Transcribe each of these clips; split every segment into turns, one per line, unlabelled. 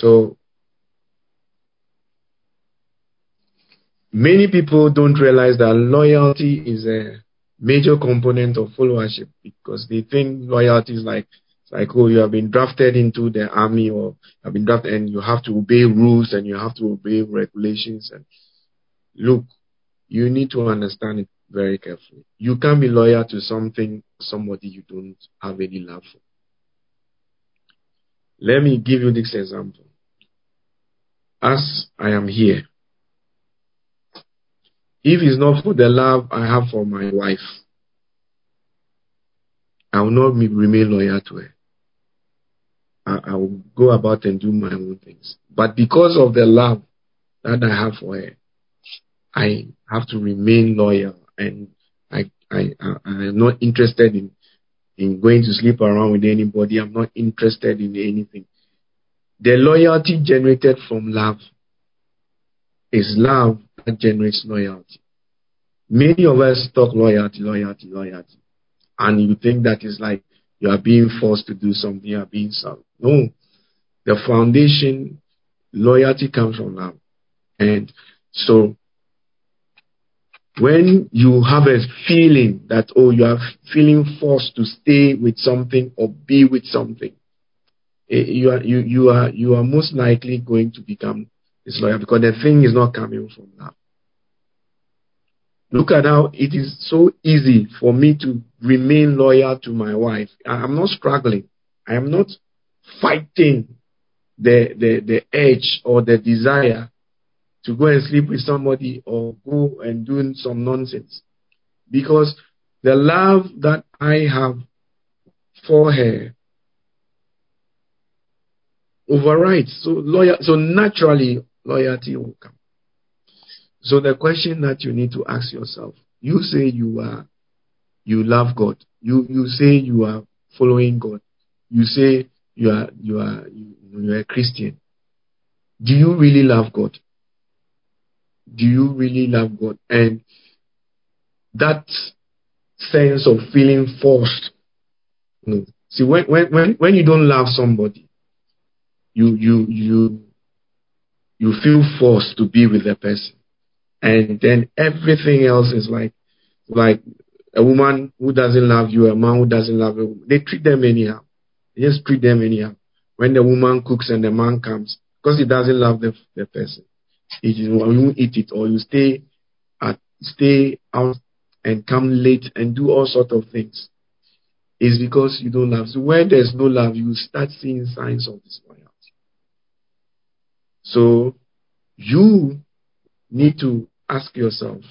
So many people don't realize that loyalty is a major component of followership because they think loyalty is like like oh you have been drafted into the army or have been drafted and you have to obey rules and you have to obey regulations and look you need to understand it very carefully. You can't be loyal to something somebody you don't have any love for. Let me give you this example. As I am here, if it's not for the love I have for my wife, I will not remain loyal to her. I, will go about and do my own things. But because of the love that I have for her, I have to remain loyal and I, I, I, am not interested in, in going to sleep around with anybody. I'm not interested in anything. The loyalty generated from love is love that generates loyalty. Many of us talk loyalty, loyalty, loyalty. And you think that is like you are being forced to do something, you are being some. No. The foundation, loyalty comes from love. And so when you have a feeling that, oh, you are feeling forced to stay with something or be with something, Eh, you are, you, you are, you are most likely going to become disloyal because the thing is not coming from love. Look at how it is so easy for me to remain loyal to my wife. I'm not struggling. I am not fighting the, the, the edge or the desire to go and sleep with somebody or go and do some nonsense. Because the love that I have for her overrides. So loyal, so naturally loyalty will come. So the question that you need to ask yourself, you say you are, you love God. You, you say you are following God. You say you are, you are, you, you are a Christian. Do you really love God? do you really love God? And that sense of feeling forced. Know, see, when, when, when, when you don't love somebody, you, you, you, you feel forced to be with the person. And then everything else is like, like a woman who doesn't love you, a man who doesn't love you. They treat them anyhow. They just treat them anyhow. When the woman cooks and the man comes, because he doesn't love the, the person it is when you eat it or you stay at stay out and come late and do all sort of things. It's because you don't love. So when there's no love, you start seeing signs of disloyalty. So you need to ask yourself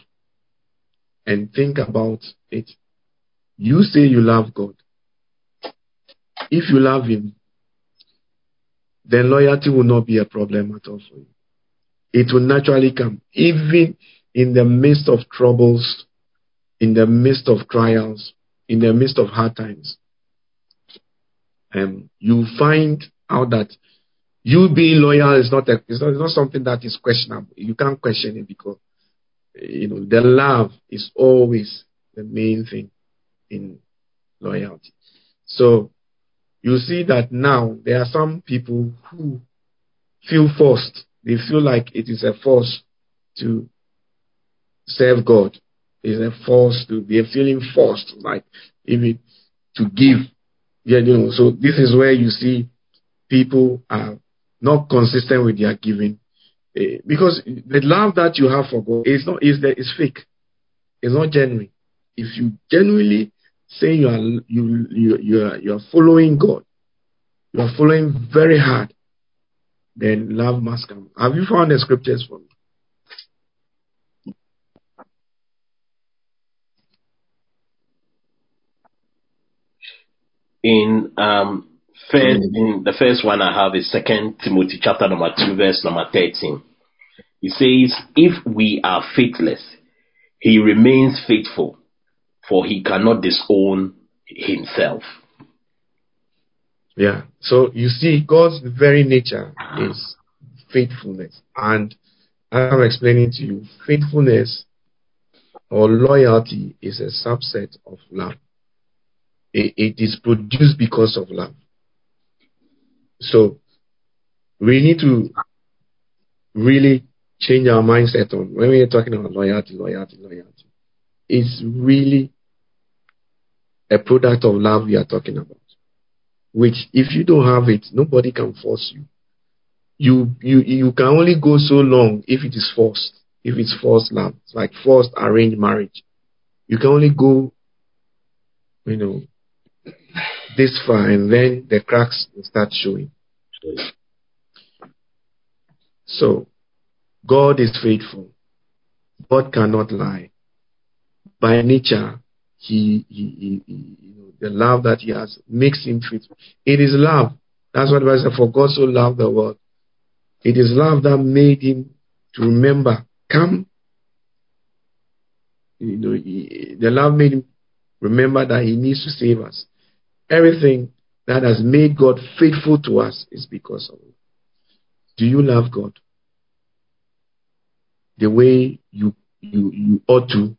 and think about it. You say you love God. If you love Him, then loyalty will not be a problem at all for you it will naturally come. Even in the midst of troubles, in the midst of trials, in the midst of hard times, um, you find out that you being loyal is not, a, it's not, it's not something that is questionable. You can't question it because you know the love is always the main thing in loyalty. So you see that now there are some people who feel forced they feel like it is a force to serve God. It's a force to be feeling forced, like even to give. Yeah, you know, so this is where you see people are not consistent with their giving. Uh, because the love that you have for God is not is that is fake. It's not genuine. If you genuinely say you are you you you are you are following God, you are following very hard, then love must come. Have you found the scriptures for me?
In um first in the first one I have is second Timothy chapter number two, verse number thirteen. It says, If we are faithless, he remains faithful, for he cannot disown himself.
Yeah. So you see, God's very nature is faithfulness. And I'm explaining to you, faithfulness or loyalty is a subset of love. it, it is produced because of love. So we need to really change our mindset on when we are talking about loyalty, loyalty, loyalty. It's really a product of love we are talking about. Which, if you don't have it, nobody can force you. You you you can only go so long if it is forced. If it's forced love, it's like forced arranged marriage. You can only go, you know, this far, and then the cracks will start showing. So, God is faithful. God cannot lie. By nature, he, he, he, you know, the love that he has makes him faithful. It is love. That's what Bible said. For God so loved the world. It is love that made him to remember. Come. You know, he, the love made him remember that he needs to save us. Everything that has made God faithful to us is because of it. Do you love God? The way you you you ought to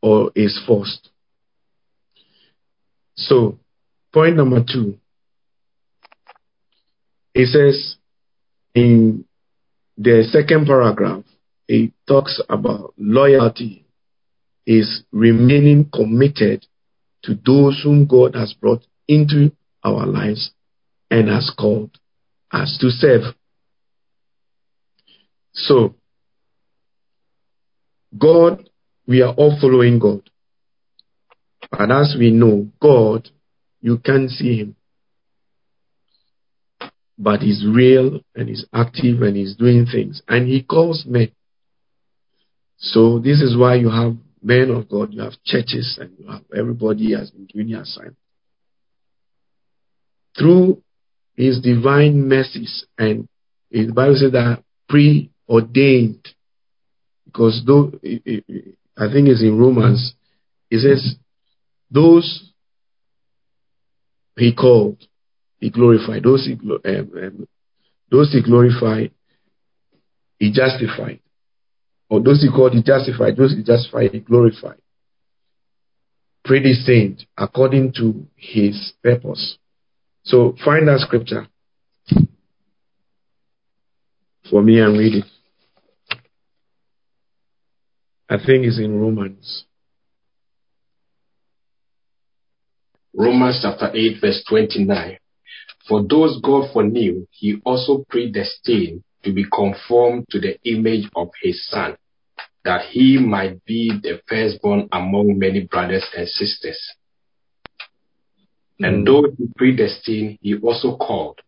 or is forced. So, point number two, it says in the second paragraph, it talks about loyalty is remaining committed to those whom God has brought into our lives and has called us to serve. So, God, we are all following God. But as we know, God, you can't see him. But he's real and he's active and he's doing things. And he calls men. So this is why you have men of God, you have churches, and you have everybody has been doing their assignment. Through his divine mercies and the Bible says that preordained. Because though I think it's in Romans, it says those he called, he glorified. Those he, um, um, those he glorified, he justified. Or those he called, he justified. Those he justified, he glorified. Predestined according to his purpose. So find that scripture for me and read it. I think it's in Romans.
Romans chapter 8, verse 29. For those God foreknew, he also predestined to be conformed to the image of his son, that he might be the firstborn among many brothers and sisters. And
Mm.
those he predestined, he also called.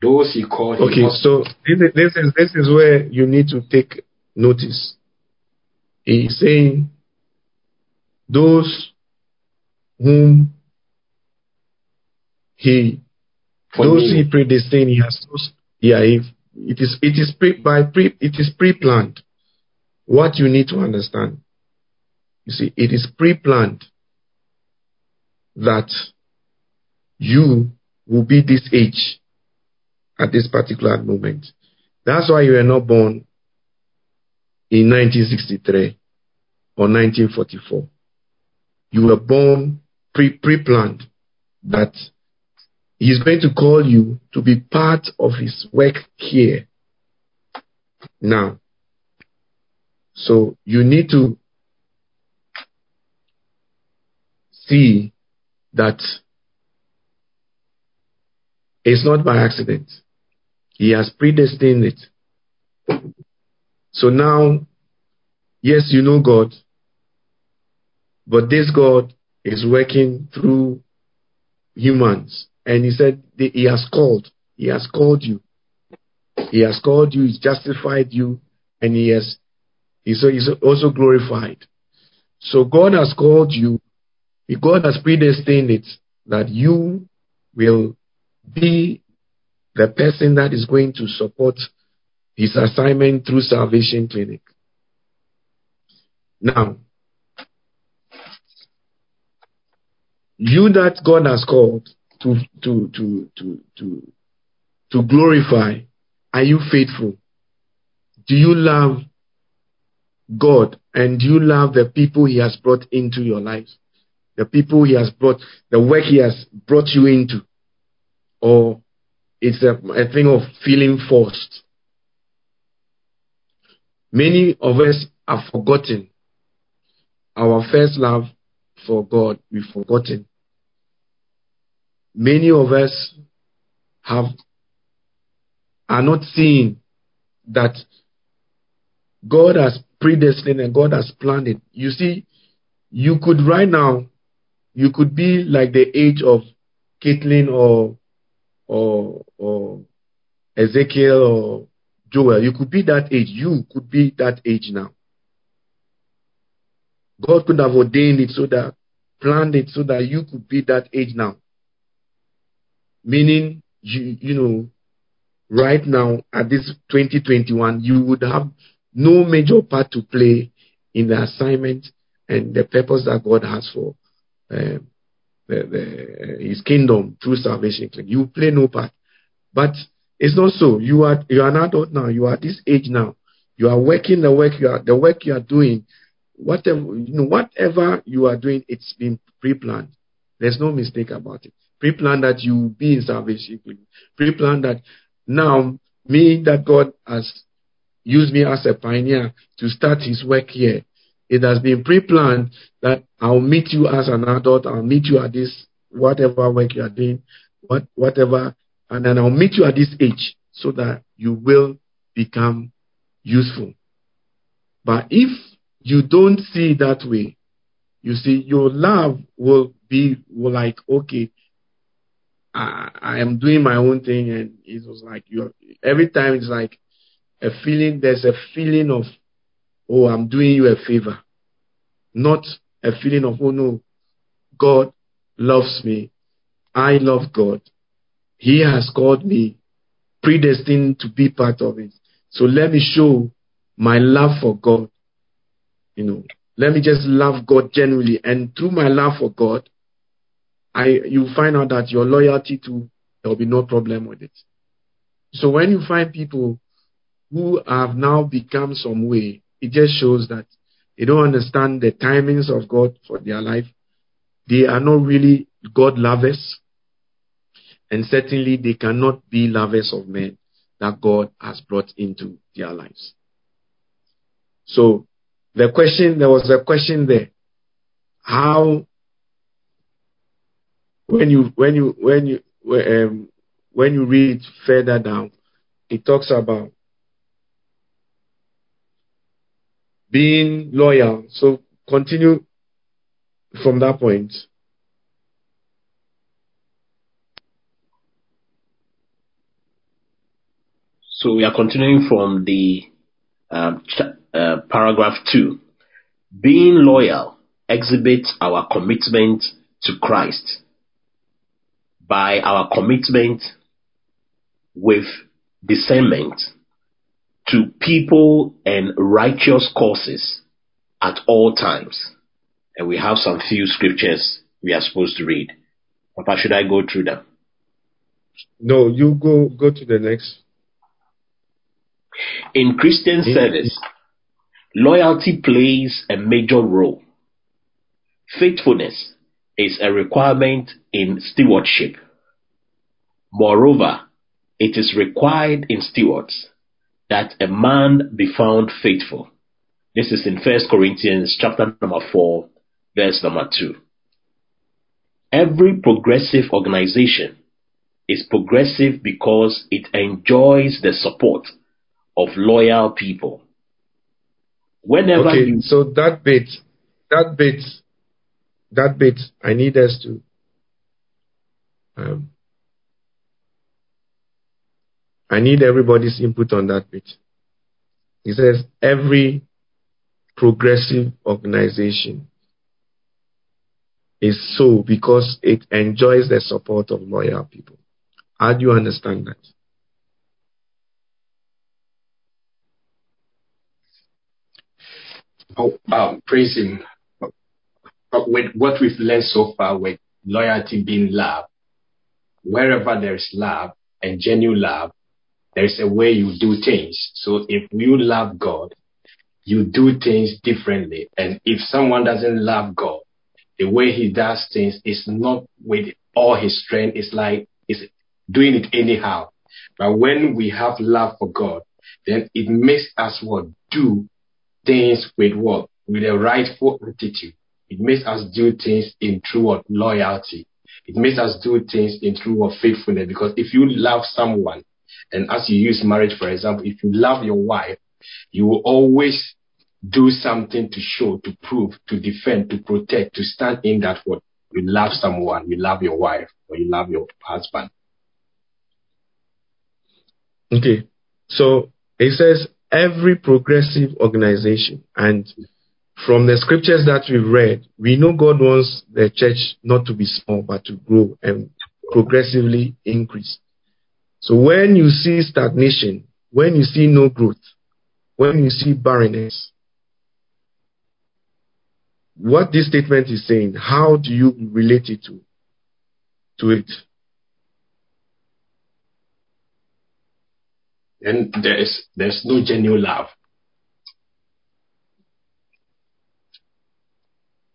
Those he called, he
Okay,
also
so this is, this is this is where you need to take notice. He's saying those whom he those he predestined, he has those, yeah, if it is it is pre by pre it is pre-planned. What you need to understand, you see, it is pre-planned that you will be this age at this particular moment. That's why you were not born in 1963 or 1944. You were born pre pre-planned that He's going to call you to be part of his work here. Now, so you need to see that it's not by accident. He has predestined it. So now, yes, you know God, but this God is working through humans. And he said he has called. He has called you. He has called you. He's justified you, and he has. He's also glorified. So God has called you. God has predestined it that you will be the person that is going to support his assignment through Salvation Clinic. Now, you that God has called to to to to to to glorify, are you faithful? Do you love God and do you love the people He has brought into your lives? The people He has brought, the work He has brought you into, or it's a, a thing of feeling forced. Many of us have forgotten our first love for God. We've forgotten. Many of us have are not seeing that God has predestined and God has planned it. You see, you could right now, you could be like the age of Caitlin or or or Ezekiel or Joel. You could be that age. You could be that age now. God could have ordained it so that planned it so that you could be that age now. Meaning you you know right now at this 2021 you would have no major part to play in the assignment and the purpose that God has for uh, the, the, His kingdom through salvation. You play no part, but it's not so. You are you are an adult now. You are at this age now. You are working the work you are the work you are doing. Whatever you know, whatever you are doing, it's been pre-planned. There's no mistake about it. Pre-planned that you will be in salvation. Pre-planned that now me that God has used me as a pioneer to start His work here. It has been pre-planned that I'll meet you as an adult. I'll meet you at this whatever work you are doing, what whatever, and then I'll meet you at this age so that you will become useful. But if you don't see that way, you see your love will be like okay. I, I am doing my own thing, and it was like you. Every time it's like a feeling. There's a feeling of, oh, I'm doing you a favor, not a feeling of, oh no, God loves me. I love God. He has called me, predestined to be part of it. So let me show my love for God. You know, let me just love God genuinely. And through my love for God, I you find out that your loyalty to there will be no problem with it. So when you find people who have now become some way, it just shows that they don't understand the timings of God for their life. They are not really God lovers. And certainly they cannot be lovers of men that God has brought into their lives. So the question, there was a question there. How, when you, when you, when you, um, when you read further down, it talks about being loyal. So continue from that point.
So we are continuing from the ch- uh, paragraph 2. Being loyal exhibits our commitment to Christ by our commitment with discernment to people and righteous causes at all times. And we have some few scriptures we are supposed to read. Papa, should I go through them?
No, you go go to the next.
In Christian service, loyalty plays a major role. Faithfulness is a requirement in stewardship. Moreover, it is required in stewards that a man be found faithful. This is in 1 Corinthians chapter number 4, verse number 2. Every progressive organization is progressive because it enjoys the support of loyal people. Whenever
okay,
you
so that bit, that bit, that bit, I need us to um, I need everybody's input on that bit. He says every progressive organization is so because it enjoys the support of loyal people. How do you understand that?
Oh, um. But with what we've learned so far, with loyalty being love, wherever there's love and genuine love, there's a way you do things. So if you love God, you do things differently. And if someone doesn't love God, the way he does things is not with all his strength. It's like it's doing it anyhow. But when we have love for God, then it makes us what do things with what with a rightful attitude. It makes us do things in true what loyalty. It makes us do things in true what faithfulness. Because if you love someone, and as you use marriage for example, if you love your wife, you will always do something to show, to prove, to defend, to protect, to stand in that what you love someone, you love your wife, or you love your husband.
Okay. So it says every progressive organization, and from the scriptures that we've read, we know God wants the church not to be small, but to grow and progressively increase. So when you see stagnation, when you see no growth, when you see barrenness, what this statement is saying, how do you relate it to, to it?
And there's there's no genuine love.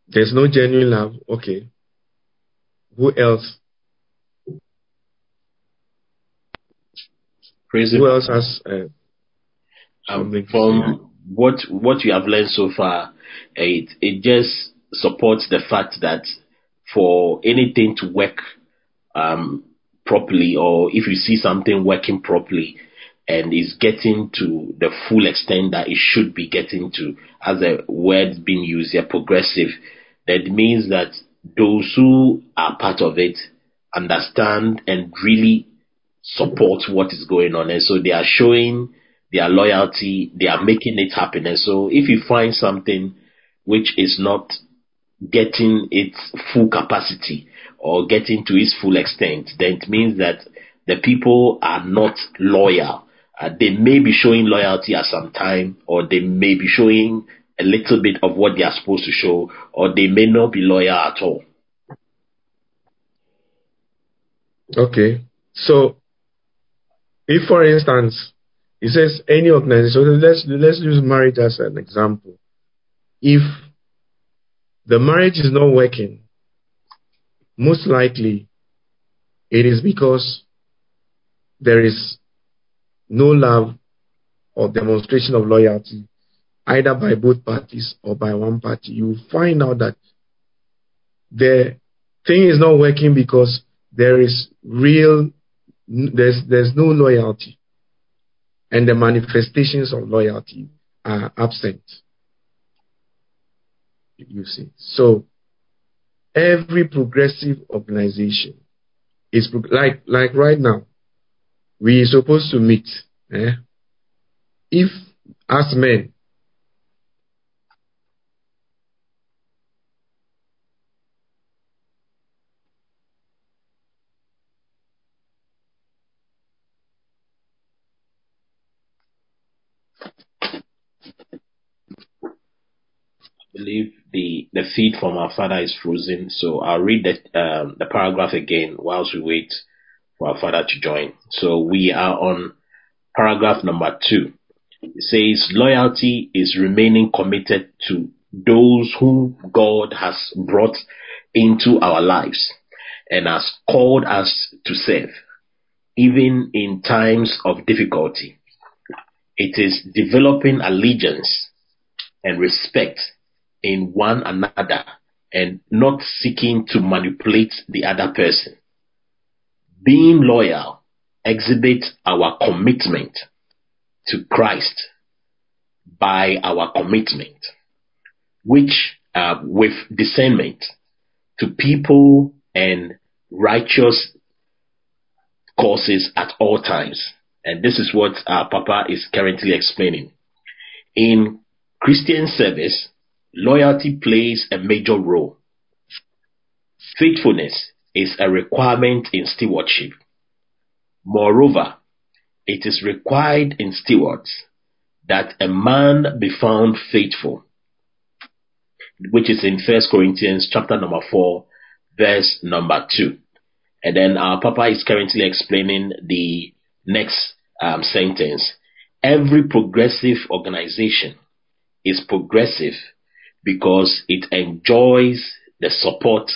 There's no genuine love. Okay. Who else?
Praise
Who else has uh,
Um,
something to say?
from what what you have learned so far, it it just supports the fact that for anything to work um, properly, or if you see something working properly and is getting to the full extent that it should be getting to, as a word being used here, progressive, that means that those who are part of it understand and really support what is going on. And so they are showing their loyalty, they are making it happen. And so if you find something which is not getting its full capacity or getting to its full extent, then it means that the people are not loyal. Uh, they may be showing loyalty at some time, or they may be showing a little bit of what they are supposed to show, or they may not be loyal at all.
Okay. So, if for instance, it says any organization, so let's, let's use marriage as an example. If the marriage is not working, most likely it is because there is no love or demonstration of loyalty either by both parties or by one party. You find out that the thing is not working because there is real there's there's no loyalty. And the manifestations of loyalty are absent. You see. So every progressive organization is pro- like like right now we are supposed to meet eh? if as men
believe the the feed from our father is frozen. So I'll read the um, the paragraph again whilst we wait for our father to join. So we are on paragraph number two. It says loyalty is remaining committed to those whom God has brought into our lives and has called us to serve, even in times of difficulty. It is developing allegiance and respect in one another and not seeking to manipulate the other person. Being loyal exhibits our commitment to Christ by our commitment, which uh, with discernment to people and righteous causes at all times. And this is what our Papa is currently explaining. In Christian service, loyalty plays a major role. Faithfulness is a requirement in stewardship. Moreover, it is required in stewards that a man be found faithful, which is in First Corinthians chapter number four, verse number two. And then our Papa is currently explaining the next um, sentence. Every progressive organization is progressive because it enjoys the support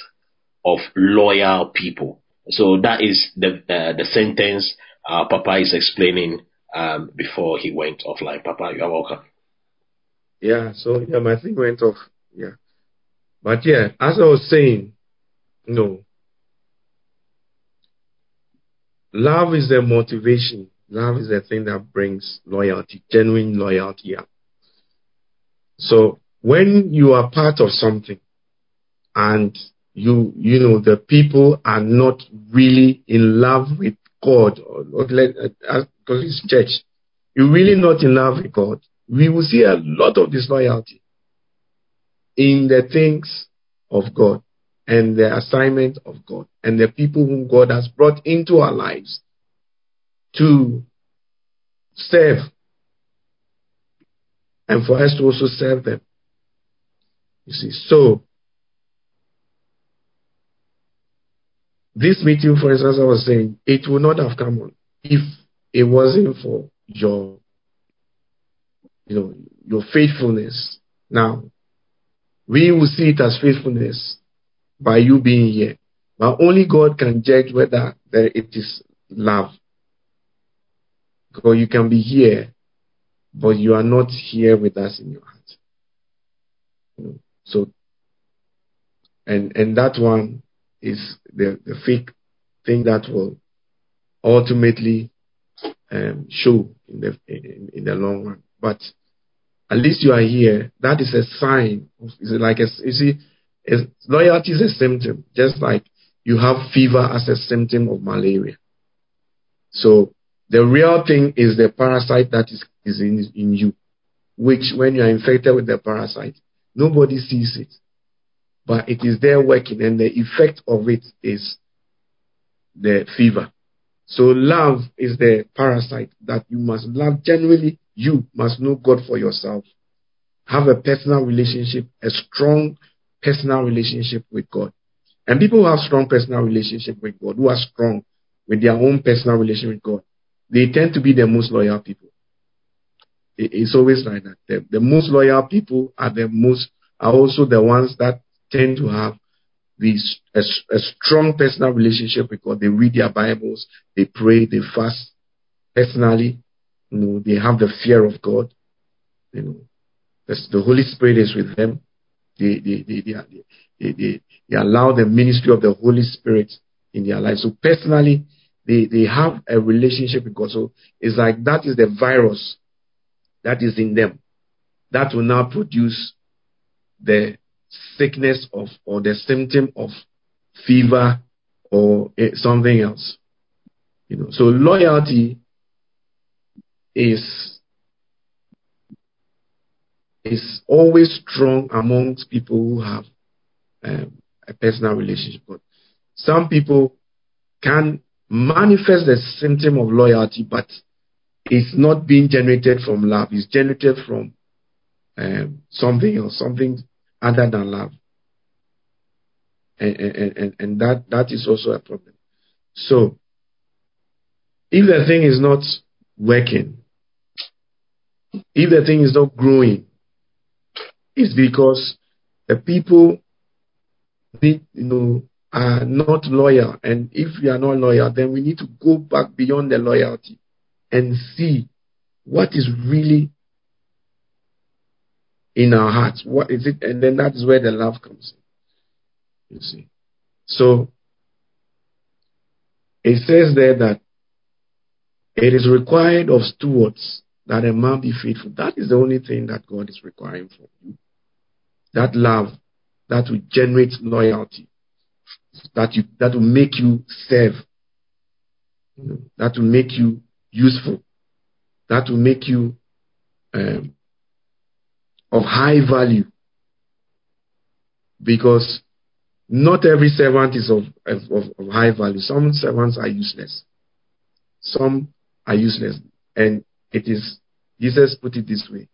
of loyal people. So that is the uh, the sentence uh, Papa is explaining um, before he went offline. Papa, you are welcome.
Yeah, so yeah, my thing went off. Yeah. But yeah, as I was saying, no. Love is the motivation. Love is the thing that brings loyalty, genuine loyalty up. So when you are part of something and you, you know, the people are not really in love with God, or, or because uh, it's church, you're really not in love with God, we will see a lot of disloyalty in the things of God and the assignment of God and the people whom God has brought into our lives to serve and for us to also serve them. You see, so this meeting, for instance, I was saying, it would not have come on if it wasn't for your, you know, your faithfulness. Now, we will see it as faithfulness by you being here. But only God can judge whether it is love. Because you can be here, but you are not here with us in your heart. So, and and that one is the, the fake thing that will ultimately um, show in the in, in the long run. But at least you are here. That is a sign. Of, is it like a, you see, loyalty is a symptom, just like you have fever as a symptom of malaria. So the real thing is the parasite that is, is in, in you, which when you are infected with the parasite, nobody sees it. But it is there working, and the effect of it is the fever. So love is the parasite that you must love genuinely. You must know God for yourself. Have a personal relationship, a strong personal relationship with God. And people who have strong personal relationship with God, who are strong with their own personal relationship with God, they tend to be the most loyal people. It's always like that. The, the most loyal people are the most are also the ones that tend to have this a, a strong personal relationship God. They read their Bibles, they pray, they fast personally. You know, they have the fear of God. You know, the Holy Spirit is with them. They, they, they, they, they, they, they allow the ministry of the Holy Spirit in their life. So personally, they, they have a relationship with God. So it's like that is the virus that is in them that will now produce the sickness of or the symptom of fever or something else. You know, so loyalty is is always strong amongst people who have um, a personal relationship. But some people can manifest the symptom of loyalty, but it's not being generated from love. It's generated from um, something else, something other than love. And, and, and, and that, that is also a problem. So, if the thing is not working, if the thing is not growing, it's because the people need, you know, are not loyal. And if we are not loyal, then we need to go back beyond the loyalty and see what is really in our hearts. What is it? And then that is where the love comes in. You see. So it says there that it is required of stewards that a man be faithful. That is the only thing that God is requiring from you. That love that will generate loyalty, that you that will make you serve, that will make you useful, that will make you um, of high value because not every servant is of, of, of, high value. Some servants are useless. Some are useless. And it is, Jesus put it this way.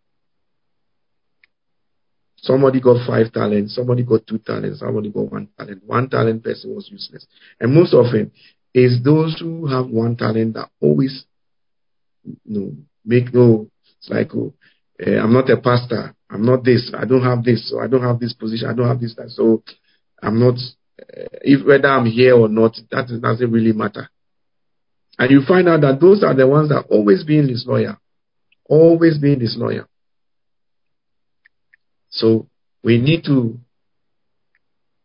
Somebody got five talents, somebody got two talents, somebody got one talent. One talent person was useless. And most often, it's those who have one talent that always know, make no, oh, uh, I'm not a pastor. I'm not this. I don't have this. So I don't have this position. I don't have this. So I'm not if whether I'm here or not, that doesn't really matter. And you find out that those are the ones that always being disloyal, always being disloyal. So we need to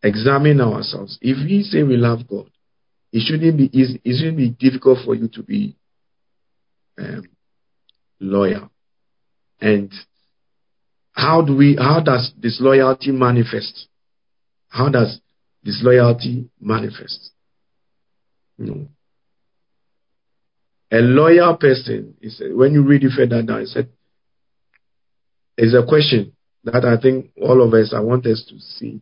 examine ourselves. If we say we love God, it shouldn't be easy. It shouldn't be difficult for you to be um, loyal. And how do we? How does disloyalty manifest? How does disloyalty manifest? You know, a loyal person is when you read it further down. It said, "Is a question that I think all of us I want us to see."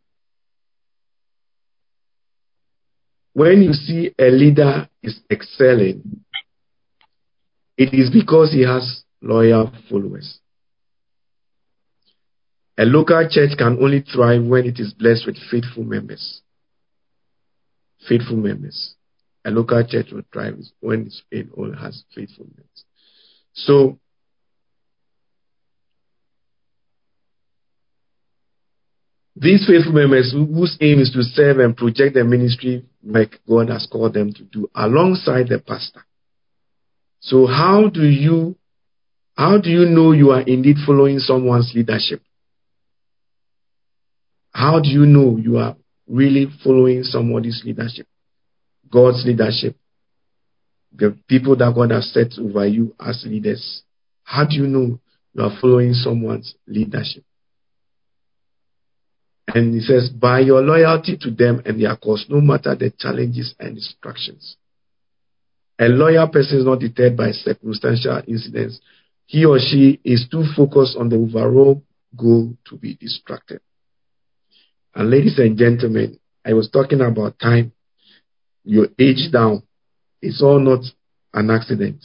When you see a leader is excelling, it is because he has loyal followers. A local church can only thrive when it is blessed with faithful members. Faithful members. A local church will thrive when it all has faithful members. So, These faithful members whose aim is to serve and project the ministry like God has called them to do alongside the pastor. So how do you how do you know you are indeed following someone's leadership? How do you know you are really following somebody's leadership? God's leadership. The people that God has set over you as leaders. How do you know you are following someone's leadership? And he says, by your loyalty to them and their cause, no matter the challenges and distractions. A loyal person is not deterred by circumstantial incidents. He or she is too focused on the overall goal to be distracted. And ladies and gentlemen, I was talking about time. Your age down. It's all not an accident.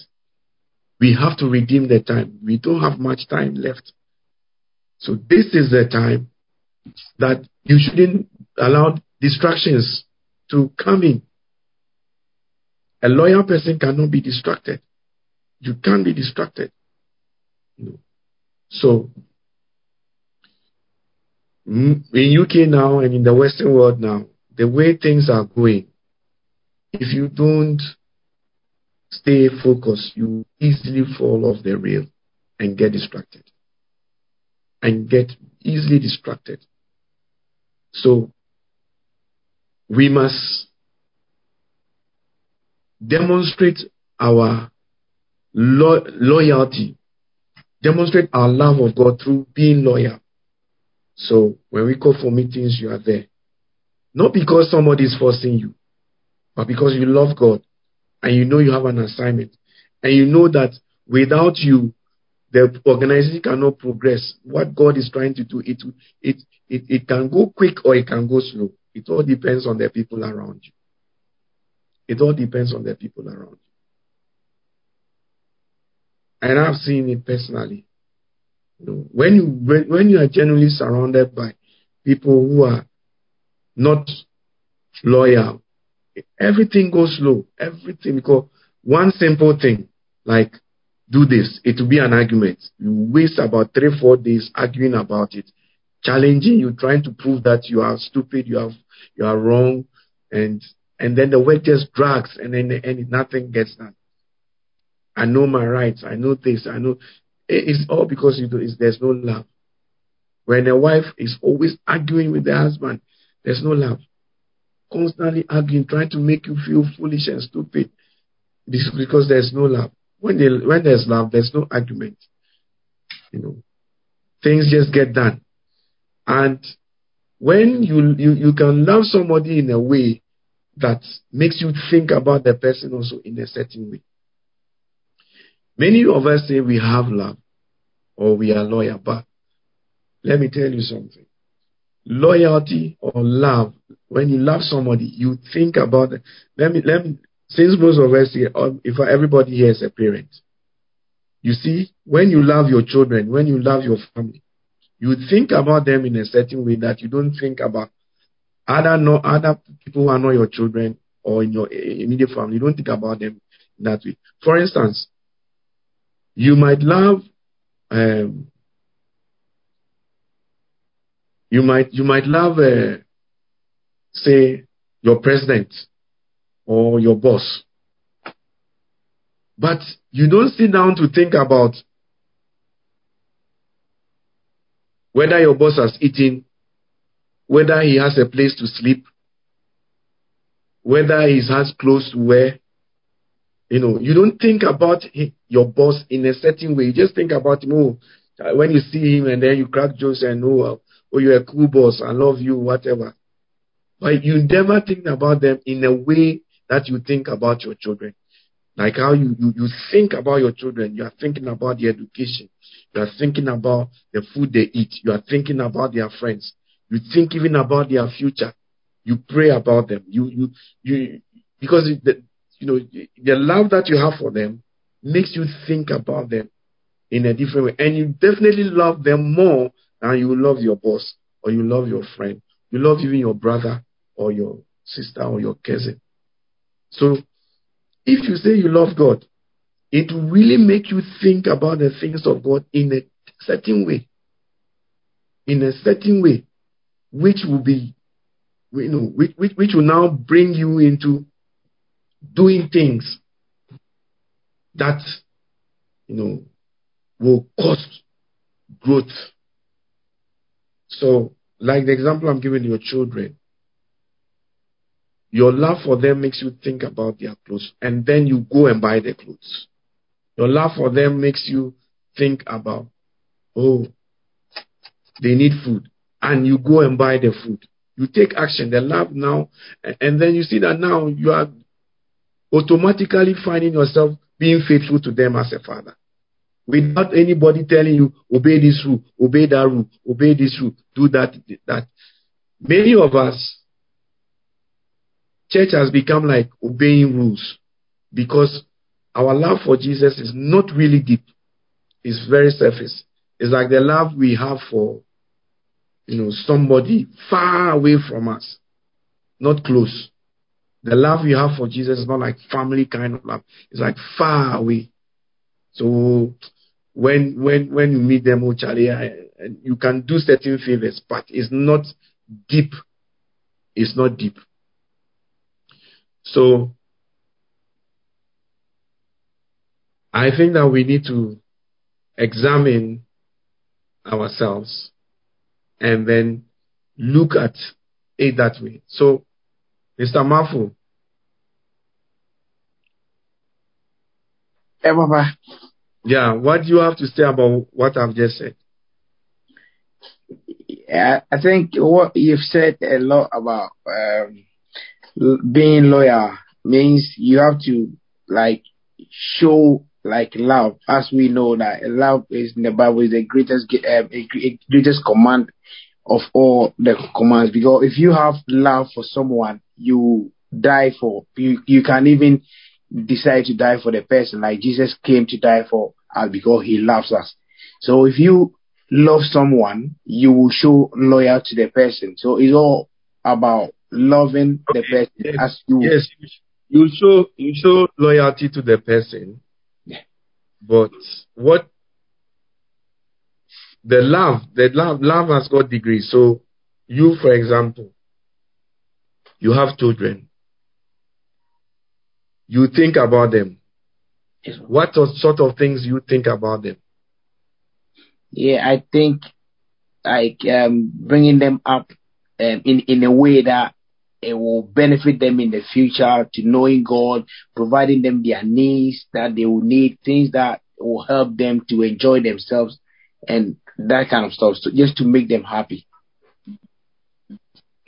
We have to redeem the time. We don't have much time left. So this is the time that you shouldn't allow distractions to come in. A loyal person cannot be distracted. You can't be distracted. No. So, in UK now and in the Western world now, the way things are going, if you don't stay focused, you easily fall off the rail and get distracted. And get easily distracted. So we must demonstrate our lo- loyalty, demonstrate our love of God through being loyal. So when we go for meetings, you are there. Not because somebody is forcing you, but because you love God and you know you have an assignment and you know that without you, the organization cannot progress. What God is trying to do, it, it, it, it can go quick or it can go slow. It all depends on the people around you. It all depends on the people around you. And I've seen it personally. You know, when you when, you are generally surrounded by people who are not loyal, everything goes slow. Everything because one simple thing like do this, it will be an argument. You waste about three, four days arguing about it, challenging you, trying to prove that you are stupid, you have you are wrong, and and then the work just drags, and then the end, nothing gets done. I know my rights. I know this. I know it's all because you do, there's no love. When a wife is always arguing with the husband, there's no love. Constantly arguing, trying to make you feel foolish and stupid. This is because there's no love. When, they, when there's love, there's no argument. You know, things just get done. And when you, you, you can love somebody in a way that makes you think about the person also in a certain way. Many of us say we have love or we are loyal, but let me tell you something. Loyalty or love, when you love somebody, you think about it. Let me, let me, since most of us here, um, if everybody here is a parent, you see, when you love your children, when you love your family, you think about them in a certain way that you don't think about other no other people who are not your children or in your immediate family. Don't think about them that way. For instance, you might love um, you might you might love uh, say your president or your boss. But you don't sit down to think about whether your boss has eaten, whether he has a place to sleep, whether he has clothes to wear. You know, you don't think about your boss in a certain way. You just think about him. Oh, when you see him and then you crack jokes and oh, uh, oh, you're a cool boss. I love you, whatever. But you never think about them in a way that you think about your children. Like how you, you, you think about your children. You are thinking about their education. You are thinking about the food they eat. You are thinking about their friends. You think even about their future. You pray about them. You, you, you, because the, you know, the love that you have for them makes you think about them in a different way. And you definitely love them more than you love your boss or you love your friend. You love even your brother or your sister or your cousin. So if you say you love God, it will really make you think about the things of God in a certain way. In a certain way, which will be, you know, which, which, which will now bring you into doing things that, you know, will cause growth. So, like the example I'm giving your children, your love for them makes you think about their clothes, and then you go and buy their clothes. Your love for them makes you think about, oh, they need food, and you go and buy the food. You take action, the love now, and then you see that now you are automatically finding yourself being faithful to them as a father. Without anybody telling you, obey this rule, obey that rule, obey this rule, do that, that. Many of us, church has become like obeying rules because our love for Jesus is not really deep. It's very surface. It's like the love we have for, you know, somebody far away from us, not close. The love you have for Jesus is not like family kind of love. It's like far away. So when when when you meet them, oh Charlie, you can do certain favors, but it's not deep. It's not deep. So I think that we need to examine ourselves and then look at it that way. So, Mr. Mafu.
Hey, Papa.
Yeah, what do you have to say about what I've just said?
Yeah, I think what you've said a lot about um, being loyal means you have to like show like love, as we know that love is in the Bible is the greatest uh, greatest command of all the commands. Because if you have love for someone, you die for you. You can even decide to die for the person, like Jesus came to die for us because He loves us. So if you love someone, you will show loyal to the person. So it's all about loving okay. the person
yes.
as you.
Yes, you show you show loyalty to the person. But what the love, the love, love has got degrees. So you, for example, you have children. You think about them.
Yes.
What sort of things you think about them?
Yeah, I think like um, bringing them up um, in in a way that it will benefit them in the future to knowing God, providing them their needs that they will need, things that will help them to enjoy themselves and that kind of stuff, so just to make them happy.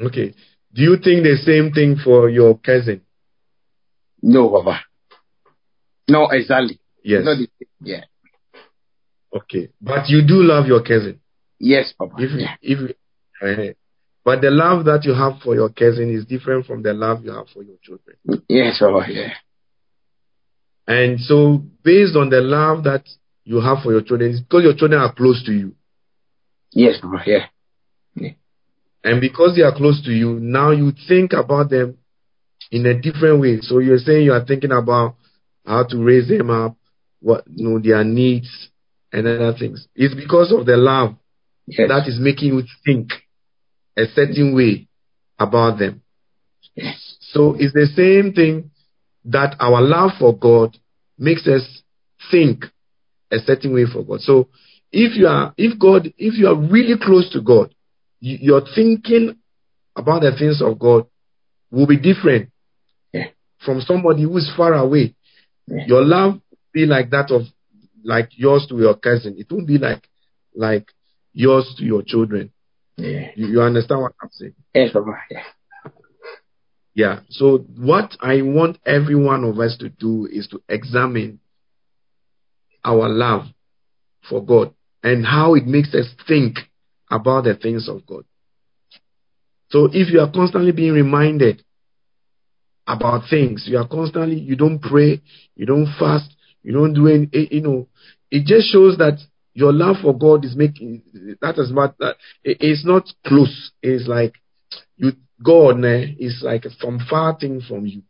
Okay. Do you think the same thing for your cousin?
No, Baba. No, exactly.
Yes.
Yeah.
Okay. But you do love your cousin.
Yes, Papa.
If,
yeah.
if, uh, but the love that you have for your cousin is different from the love you have for your children.
Yes, Papa. Yeah.
And so, based on the love that you have for your children, it's because your children are close to you.
Yes, Papa. Yeah. yeah.
And because they are close to you, now you think about them in a different way. So you're saying you are thinking about how to raise them up, what you know their needs and other things. It's because of the love
yes.
that is making you think a certain way about them. Yes. So it's the same thing that our love for God makes us think a certain way for God. So if you are, if God, if you are really close to God, you, your thinking about the things of God will be different
Yeah.
from somebody who is far away.
Yeah.
Your love be like that of like yours to your cousin. It won't be like like yours to your children.
Yeah.
You, you understand what I'm saying?
Yes, Papa. Yeah.
Yeah. So what I want every one of us to do is to examine our love for God and how it makes us think about the things of God. So if you are constantly being reminded about things, you are constantly, you don't pray, you don't fast, you don't do any, you know, it just shows that your love for God is making, that is not, that, it- it's not close. It's like, you, God eh, is like some far thing from you.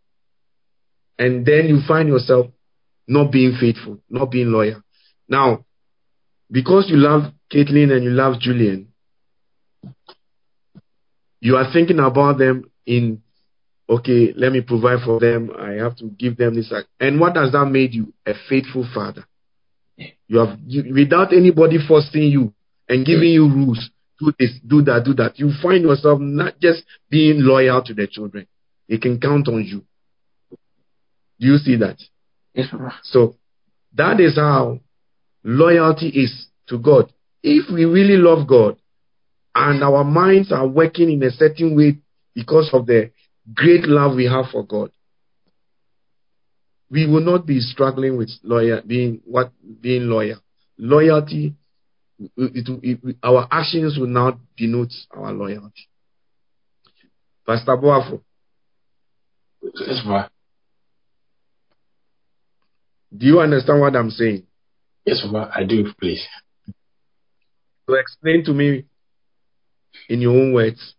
And then you find yourself not being faithful, not being loyal. Now, because you love Caitlin and you love Julian, you are thinking about them in, okay, let me provide for them. I have to give them this. And what has that made you? A faithful father. You have, you, without anybody forcing you and giving mm. you rules, do this, do that, do that. You find yourself not just being loyal to the children. They can count on you. Do you see that?
Yes.
So that is how loyalty is to God. If we really love God and our minds are working in a certain way because of the great love we have for God, we will not be struggling with loyal being what being loyal. Loyalty, it, it, it, our actions will now denote our loyalty. Pastor Boafo,
Yes, Papa.
do you understand what I'm saying?
Yes, Papa. I do, please.
So explain to me in your own words.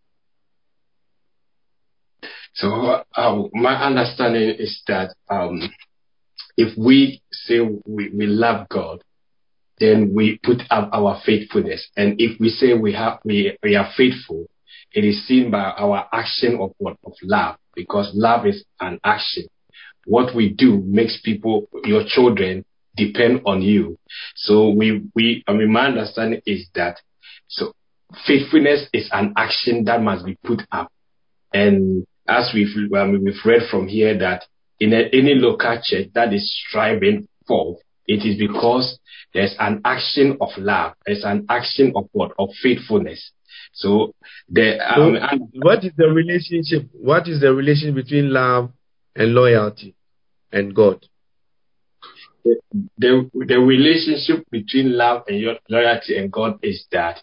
So uh, my understanding is that um, if we say we, we love God, then we put up our faithfulness, and if we say we have we, we are faithful, it is seen by our action of what of love, because love is an action. What we do makes people, your children, depend on you. So we we I mean my understanding is that so faithfulness is an action that must be put up. And as we've, um, we've read from here that in a, any local church that is striving for, it is because there's an action of love. There's an action of what? Of faithfulness. So the,
So,
um, and
what is the relationship? What is the relation between love and loyalty and God?
the, the relationship between love and your loyalty and God is that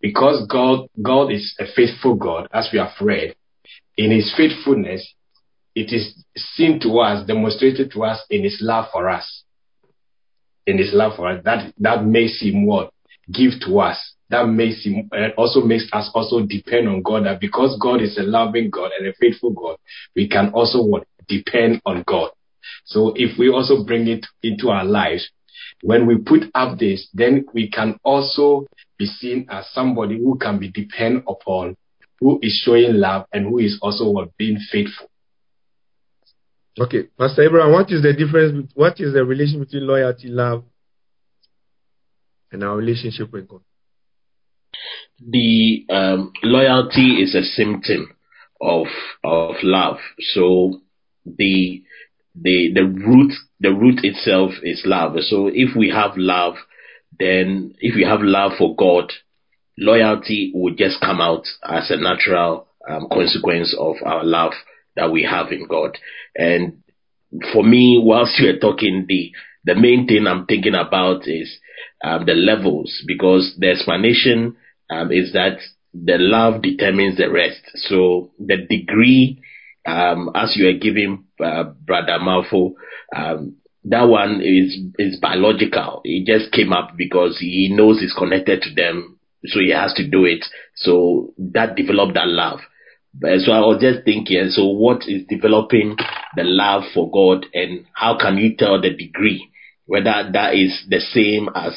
because God, God is a faithful God, as we have read, in his faithfulness, it is seen to us, demonstrated to us in his love for us. In his love for us. That, that makes him what? Give to us. That makes him, uh, also makes us also depend on God. That because God is a loving God and a faithful God, we can also what? Depend on God. So if we also bring it into our lives, when we put up this, then we can also be seen as somebody who can be depend upon, who is showing love and who is also being faithful.
Okay, Pastor Abraham, what is the difference? What is the relation between loyalty, love, and our relationship with God?
the um, loyalty is a symptom of of love. So the the the root the root itself is love. So if we have love, then if we have love for God, loyalty would just come out as a natural um, consequence of our love that we have in God. And for me, whilst you were talking, the the main thing I'm thinking about is um, the levels because the explanation um, is that the love determines the rest. So the degree, um, as you are giving uh, Brother Malfo, um, that one is is biological. It just came up because he knows it's connected to them, so he has to do it. So that developed that love. So I was just thinking, eh, so what is developing the love for God and how can you tell the degree whether that is the same as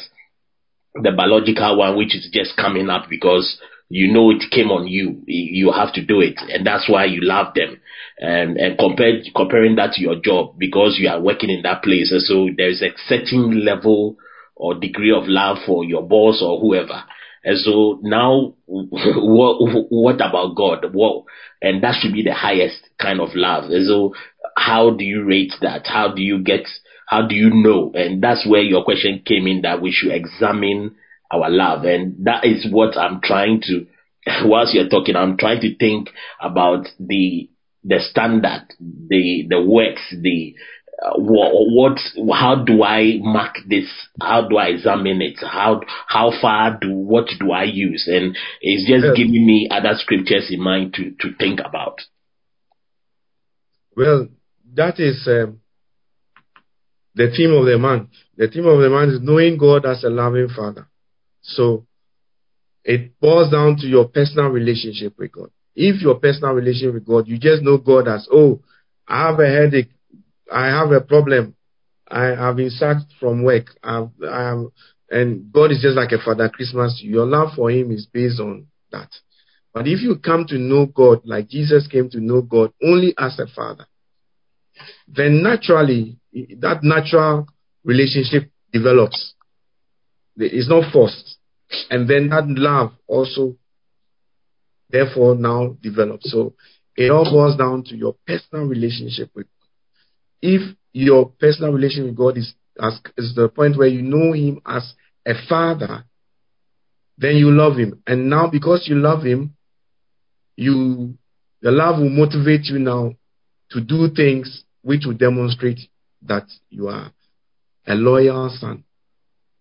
the biological one which is just coming up because you know it came on you. You have to do it, and that's why you love them. And and compared comparing that to your job because you are working in that place, and so there's a certain level or degree of love for your boss or whoever. And so now, what what about God? What and that should be the highest kind of love. And so, how do you rate that? How do you get? How do you know? And that's where your question came in that we should examine our love. And that is what I'm trying to, whilst you're talking, I'm trying to think about the, the standard, the, the works, the, uh, what, what, how do I mark this? How do I examine it? How, how far do, what do I use? And it's just yeah. giving me other scriptures in mind to, to think about.
Well, that is um, the theme of the month. The theme of the month is knowing God as a loving Father. So it boils down to your personal relationship with God. If your personal relationship with God, you just know God as, oh, I have a headache. I have a problem. I have been sacked from work. I am, and God is just like a Father Christmas. Your love for Him is based on that. But if you come to know God like Jesus came to know God only as a Father, then naturally that natural relationship develops. It's not forced. And then that love also, therefore, now develops. So it all boils down to your personal relationship with. If your personal relationship with God is, as, is the point where you know Him as a father, then you love Him. And now, because you love Him, you the love will motivate you now to do things which will demonstrate that you are a loyal son,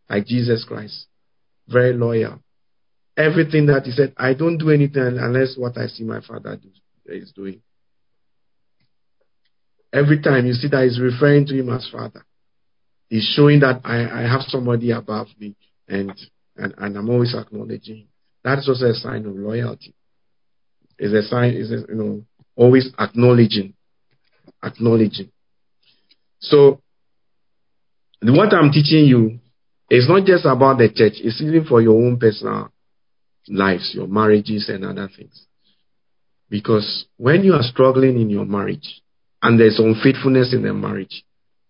like Jesus Christ very loyal. Everything that he said, I don't do anything unless what I see my father do, is doing. Every time you see that he's referring to him as father, he's showing that I, I have somebody above me and, and, and I'm always acknowledging him. That's also a sign of loyalty. It's a sign, is you know, always acknowledging, acknowledging. So, what I'm teaching you it's not just about the church, it's even for your own personal lives, your marriages, and other things. Because when you are struggling in your marriage and there's unfaithfulness in their marriage,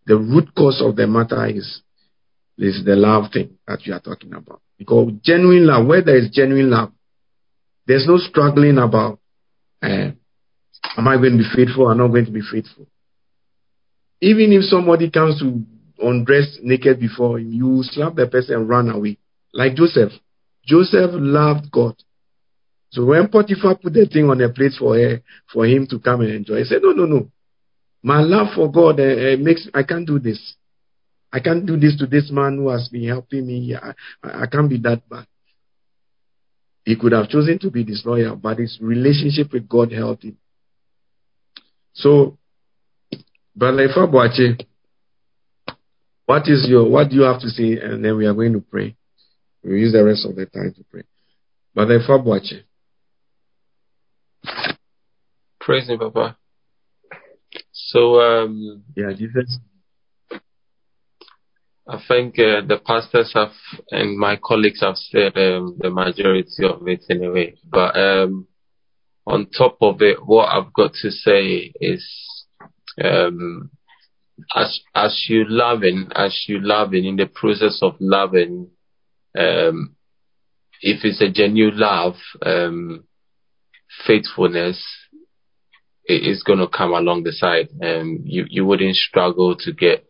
the root cause of the matter is, is the love thing that you are talking about. Because genuine love, where there is genuine love, there's no struggling about, uh, am I going to be faithful or not going to be faithful? Even if somebody comes to undress naked before him, you slap the person and run away. Like Joseph. Joseph loved God. So when Potiphar put the thing on a plate for her, for him to come and enjoy, he said, No, no, no. My love for God uh, makes I can't do this. I can't do this to this man who has been helping me. I, I, can't be that bad. He could have chosen to be disloyal, but his relationship with God helped him. So, Brother Ifabuache, what is your what do you have to say? And then we are going to pray. We'll use the rest of the time to pray. But then Fabwache.
Praise him, Papa. So um
Yeah, Jesus.
I think uh, the pastors have and my colleagues have said um, the majority of it anyway. But um, on top of it, what I've got to say is um, as as you loving, as you loving in the process of loving, um, if it's a genuine love, um, faithfulness is going to come along the side. Um, you you wouldn't struggle to get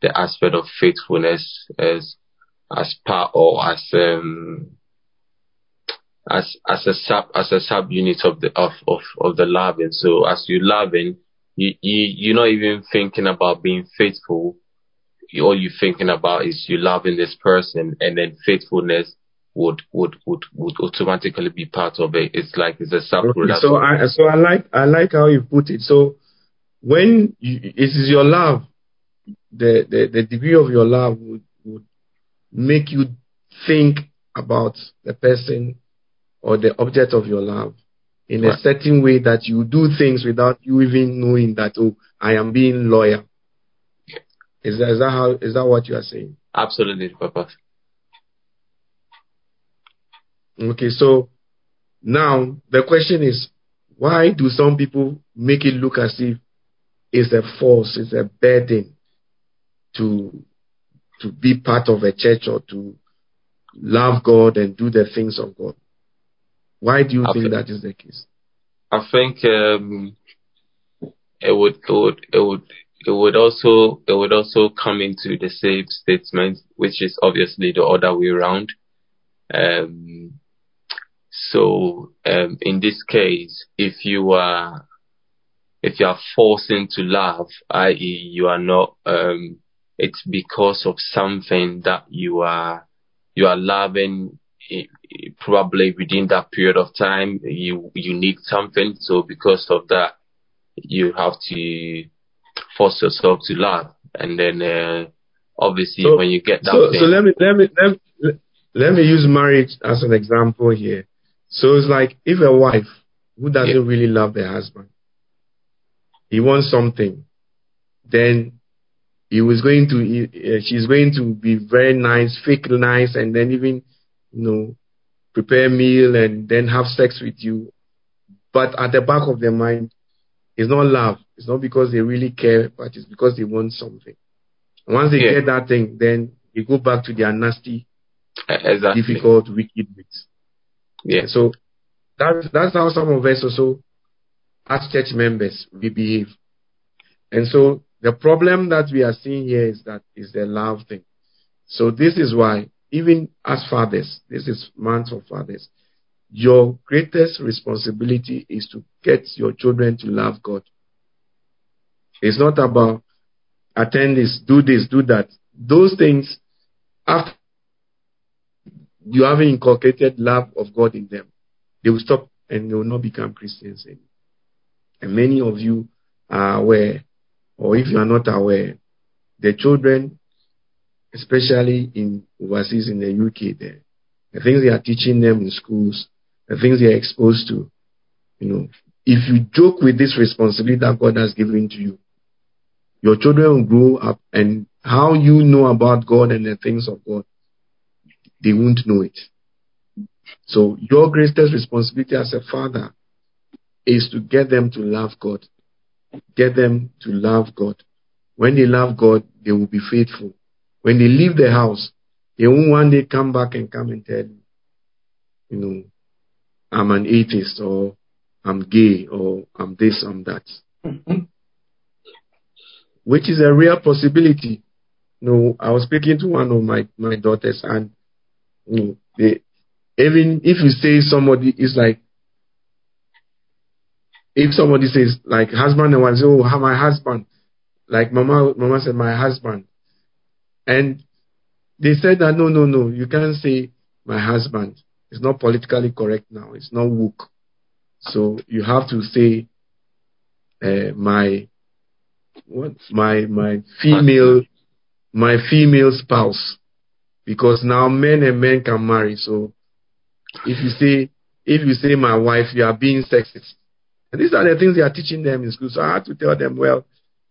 the aspect of faithfulness as as part or as um as as a sub as a sub unit of the of of of the loving. So as you loving, you, you you're not even thinking about being faithful. All you're thinking about is you loving this person, and then faithfulness would would would would automatically be part of it. It's like it's a separate.
Okay, so I so I like I like how you put it. So when you, it is your love, the, the the degree of your love would would make you think about the person or the object of your love in right. a certain way that you do things without you even knowing that oh I am being loyal. Is that is that how is that what you are saying?
Absolutely, Papa.
Okay, so Now, the question is, why do some people make it look as if it's a force, it's a burden to to be part of a church or to love God and do the things of God? Why do you
I
think
think-
that is the case?
I think um, it would it would it would it would also it would also come into the same statement, which is obviously the other way around. Um, so um, in this case, if you are if you are forced into love, i.e., you are not, um, it's because of something that you are you are loving. i- i- Probably within that period of time, you you need something. So because of that, you have to force yourself to love, and then uh, obviously
So-
when you get that
So,
thing,
so let me let me let me, let me use marriage as an example here. So it's like if a wife who doesn't
Yeah.
really love the husband, he wants something, then he was going to he- uh, she's going to be very nice, fake nice, and then even you know prepare meal and then have sex with you. But at the back of their mind, it's not love. It's not because they really care, but it's because they want something. And once they
Yeah.
get that thing, then they go back to their nasty
exactly,
difficult, wicked ways.
Yeah,
So that's that's how some of us also, as church members, we behave. And so the problem that we are seeing here is that is the love thing. So this is why, even as fathers, this is month of fathers, your greatest responsibility is to get your children to love God. It's not about attend this, do this, do that. Those things, after you haven't inculcated love of God in them, they will stop and they will not become Christians. And many of you are aware, or if you are not aware, the children, especially in overseas in the UK, there, the things they are teaching them in schools, the things they are exposed to, you know, if you joke with this responsibility that God has given to you, your children will grow up and how you know about God and the things of God, they won't know it. So your greatest responsibility as a father is to get them to love God. Get them to love God. When they love God, they will be faithful. When they leave the house, they won't one day come back and come and tell you, you know, I'm an atheist or I'm gay or I'm this, I'm that. Which is a real possibility. You know, I was speaking to one of my, my daughters and know, they, even if you say somebody is like if somebody says like husband and wife, say, oh, my husband, like mama, mama said my husband, and they said that no, no, no, you can't say my husband. It's not politically correct now. It's not woke. So you have to say uh, my what my my female my female spouse because now men and men can marry. So if you say if you say my wife, you are being sexist. And these are the things they are teaching them in school. So I had to tell them, well,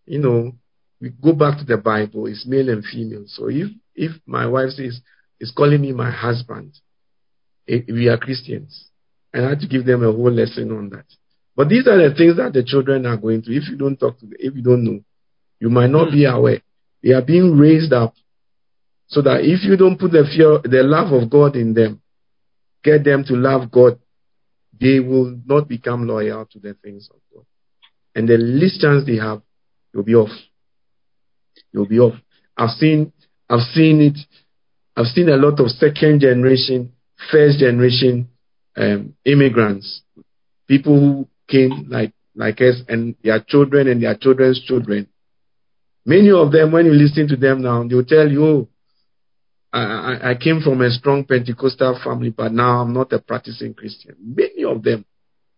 you know, we go back to the Bible. It's male and female. So if if my wife says is calling me my husband, it, we are Christians. And I had to give them a whole lesson on that. But these are the things that the children are going through. If you don't talk to them, if you don't know, you might not hmm. be aware. They are being raised up so that if you don't put the fear, the love of God in them, get them to love God, they will not become loyal to the things of God. And the least chance they have, you'll be off. You'll be off. I've seen, I've seen it. I've seen a lot of second generation, first generation um, immigrants, people who came like like us, and their children and their children's children. Many of them, when you listen to them now, they'll tell you, "Oh, I, I, came from a strong Pentecostal family, but now I'm not a practicing Christian." Many of them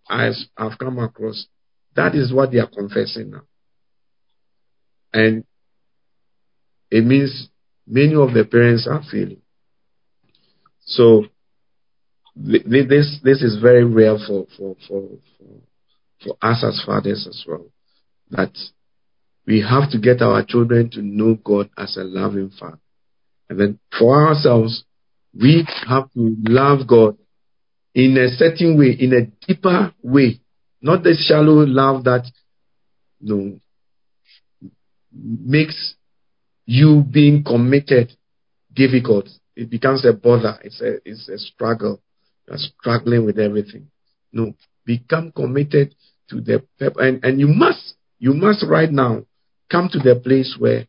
I've, I've come across. That is what they are confessing now, and it means many of the parents are failing. So th- th- this this is very real for for for for, for us as fathers as well. That we have to get our children to know God as a loving Father, and then for ourselves, we have to love God in a certain way, in a deeper way, not the shallow love that you know, makes you being committed difficult. It becomes a bother. It's a it's a struggle. You're struggling with everything. No, become committed to the and and you must you must right now come to the place where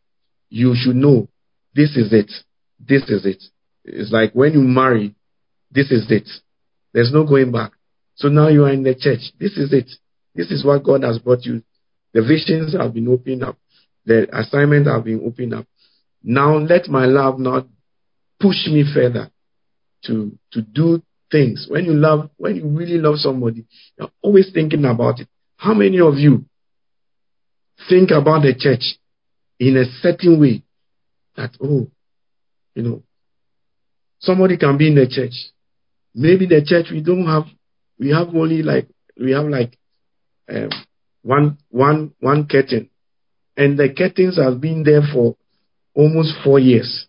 you should know this is it. This is it. It's like when you marry, this is it. There's no going back. So now you are in the church. This is it. This is what God has brought you. The visions have been opened up. The assignment have been opened up. Now let my love not push me further to to do things. When you love, when you really love somebody, you're always thinking about it. How many of you think about the church in a certain way that oh, you know, somebody can be in the church. Maybe the church we don't have, we have only like we have like um, one one one curtain, and the curtains have been there for almost four years.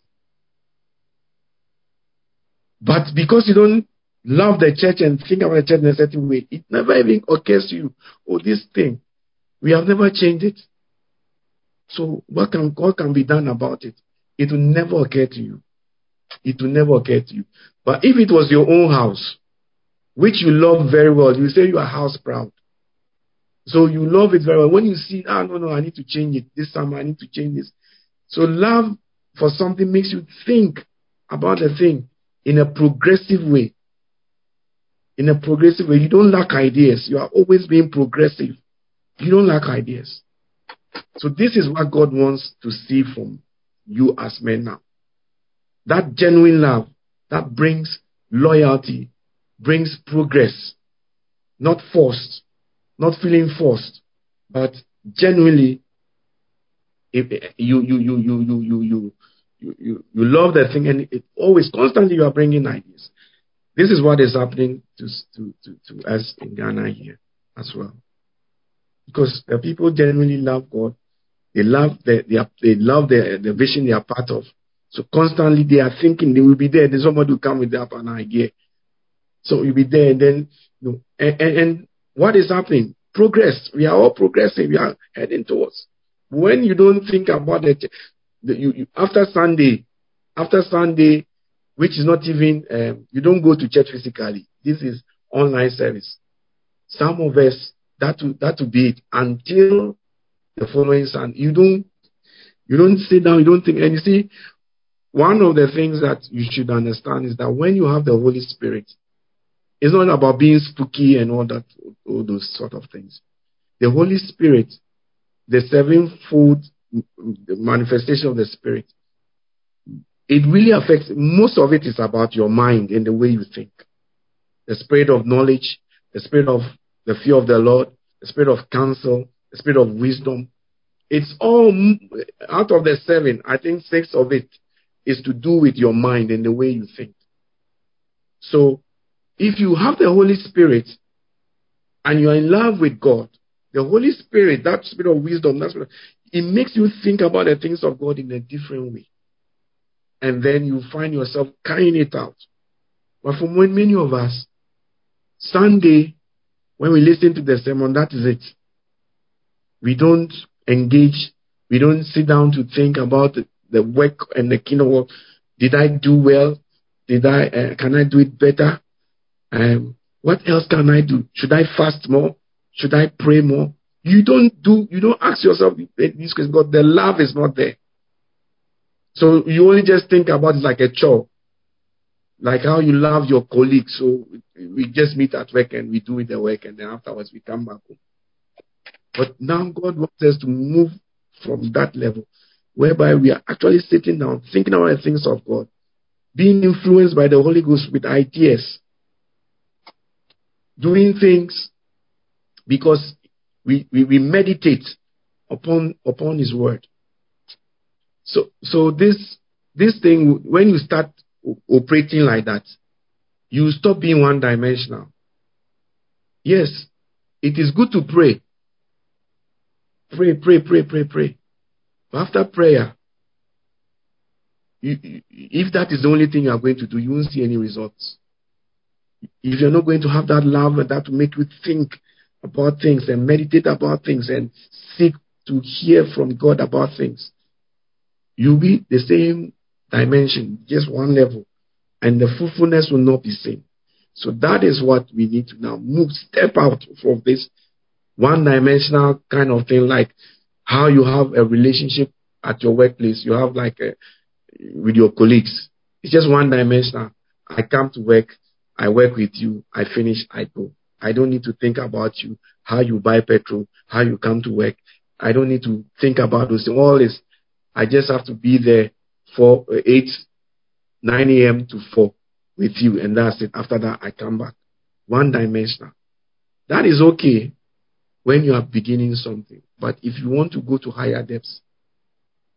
But because you don't love the church and think about the church in a certain way, it never even occurs to you, oh, this thing, we have never changed it. So what can what can be done about it? It will never to you. It will never to you. But if it was your own house, which you love very well, you say you are house proud. So you love it very well. When you see, ah, no, no, I need to change it. This time I need to change this. So love for something makes you think about the thing in a progressive way. In a progressive way. You don't lack ideas. You are always being progressive. You don't lack ideas. So this is what God wants to see from you as men now. That genuine love that brings loyalty, brings progress, not forced, not feeling forced, but genuinely if you you you you you you you you, you, love that thing and it always constantly you are bringing ideas. This is what is happening to, to, to, to us in Ghana here as well. Because the people genuinely love God. They love the, they, they love the, the vision they are part of. So constantly they are thinking they will be there. Then somebody will come with up an idea. So you'll be there and then, you know, and, and, and what is happening? Progress. We are all progressing. We are heading towards. When you don't think about it, you, you, after Sunday, after Sunday, which is not even, um, you don't go to church physically. This is online service. Some of us, that will, that will be it until the following Sunday. You don't, you don't sit down, you don't think, and you see, one of the things that you should understand is that when you have the Holy Spirit, it's not about being spooky and all that, all those sort of things. The Holy Spirit, the sevenfold the manifestation of the Spirit, it really affects, most of it is about your mind and the way you think. The spirit of knowledge, the spirit of the fear of the Lord, the spirit of counsel, spirit of wisdom. It's all out of the seven, I think six of it is to do with your mind and the way you think. So, if you have the Holy Spirit and you are in love with God, the Holy Spirit, that spirit of wisdom, that spirit, it makes you think about the things of God in a different way. And then you find yourself carrying it out. But for when many of us, Sunday, when we listen to the sermon, that is it. We don't engage. We don't sit down to think about the, the work and the kingdom work. Did I do well? Did I? Uh, can I do it better? Um, what else can I do? Should I fast more? Should I pray more? You don't do, you don't ask yourself these questions because the love is not there. So you only just think about it like a chore. Like how you love your colleagues. So we just meet at work and we do the work and then afterwards we come back home. But now God wants us to move from that level whereby we are actually sitting down, thinking about the things of God, being influenced by the Holy Ghost with ideas, doing things because we, we, we meditate upon upon his word. So so this this thing when you start operating like that, you stop being one dimensional. Yes, it is good to pray. Pray, pray, pray, pray, pray. But after prayer, you, if that is the only thing you are going to do, you won't see any results. if you're not going to have that love that make you think about things and meditate about things and seek to hear from God about things, you'll be the same dimension, just one level, and the fruitfulness will not be same. So that is what we need to now move, step out from this one dimensional kind of thing, like how you have a relationship at your workplace. You have like a, with your colleagues. It's just one dimensional. I come to work, I work with you, I finish, I go. I don't need to think about you, how you buy petrol, how you come to work. I don't need to think about those things. All this, I just have to be there for 8, 9 a.m. to 4 with you, and that's it. After that, I come back. One dimensional. That is okay when you are beginning something. But if you want to go to higher depths,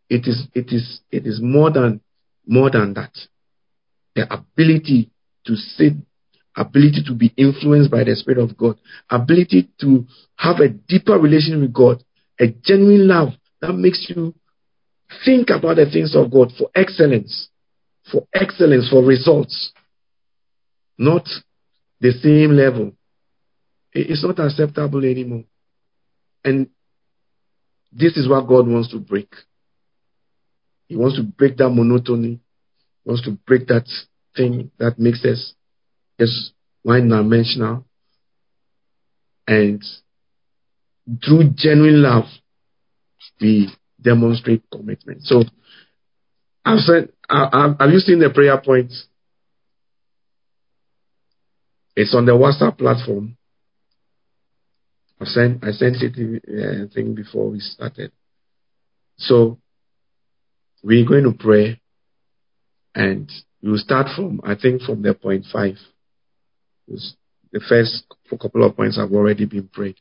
it is it is it is more than more than that. The ability to sit, ability to be influenced by the Spirit of God, ability to have a deeper relation with God, a genuine love that makes you think about the things of God for excellence, for excellence, for results, not the same level. It's not acceptable anymore. And this is what God wants to break. He wants to break that monotony. He wants to break that thing that makes us just one dimensional. And through genuine love, we demonstrate commitment. So, I've said, have you seen the prayer points? It's on the WhatsApp platform. I sent I sent it uh, I think before we started. So we're going to pray, and we'll start from I think from the point five. The first couple of points have already been prayed,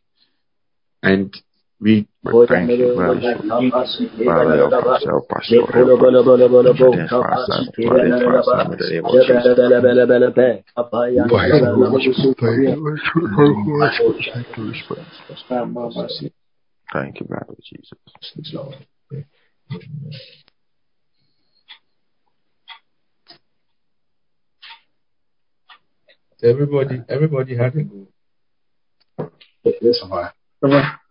and we
but thank you, brother. Father, help us, help us, Lord, help us. Let us fast us, Lord, let us fast us in the name of Jesus. Thank you, brother Jesus.
Everybody, everybody had a go.
Yes,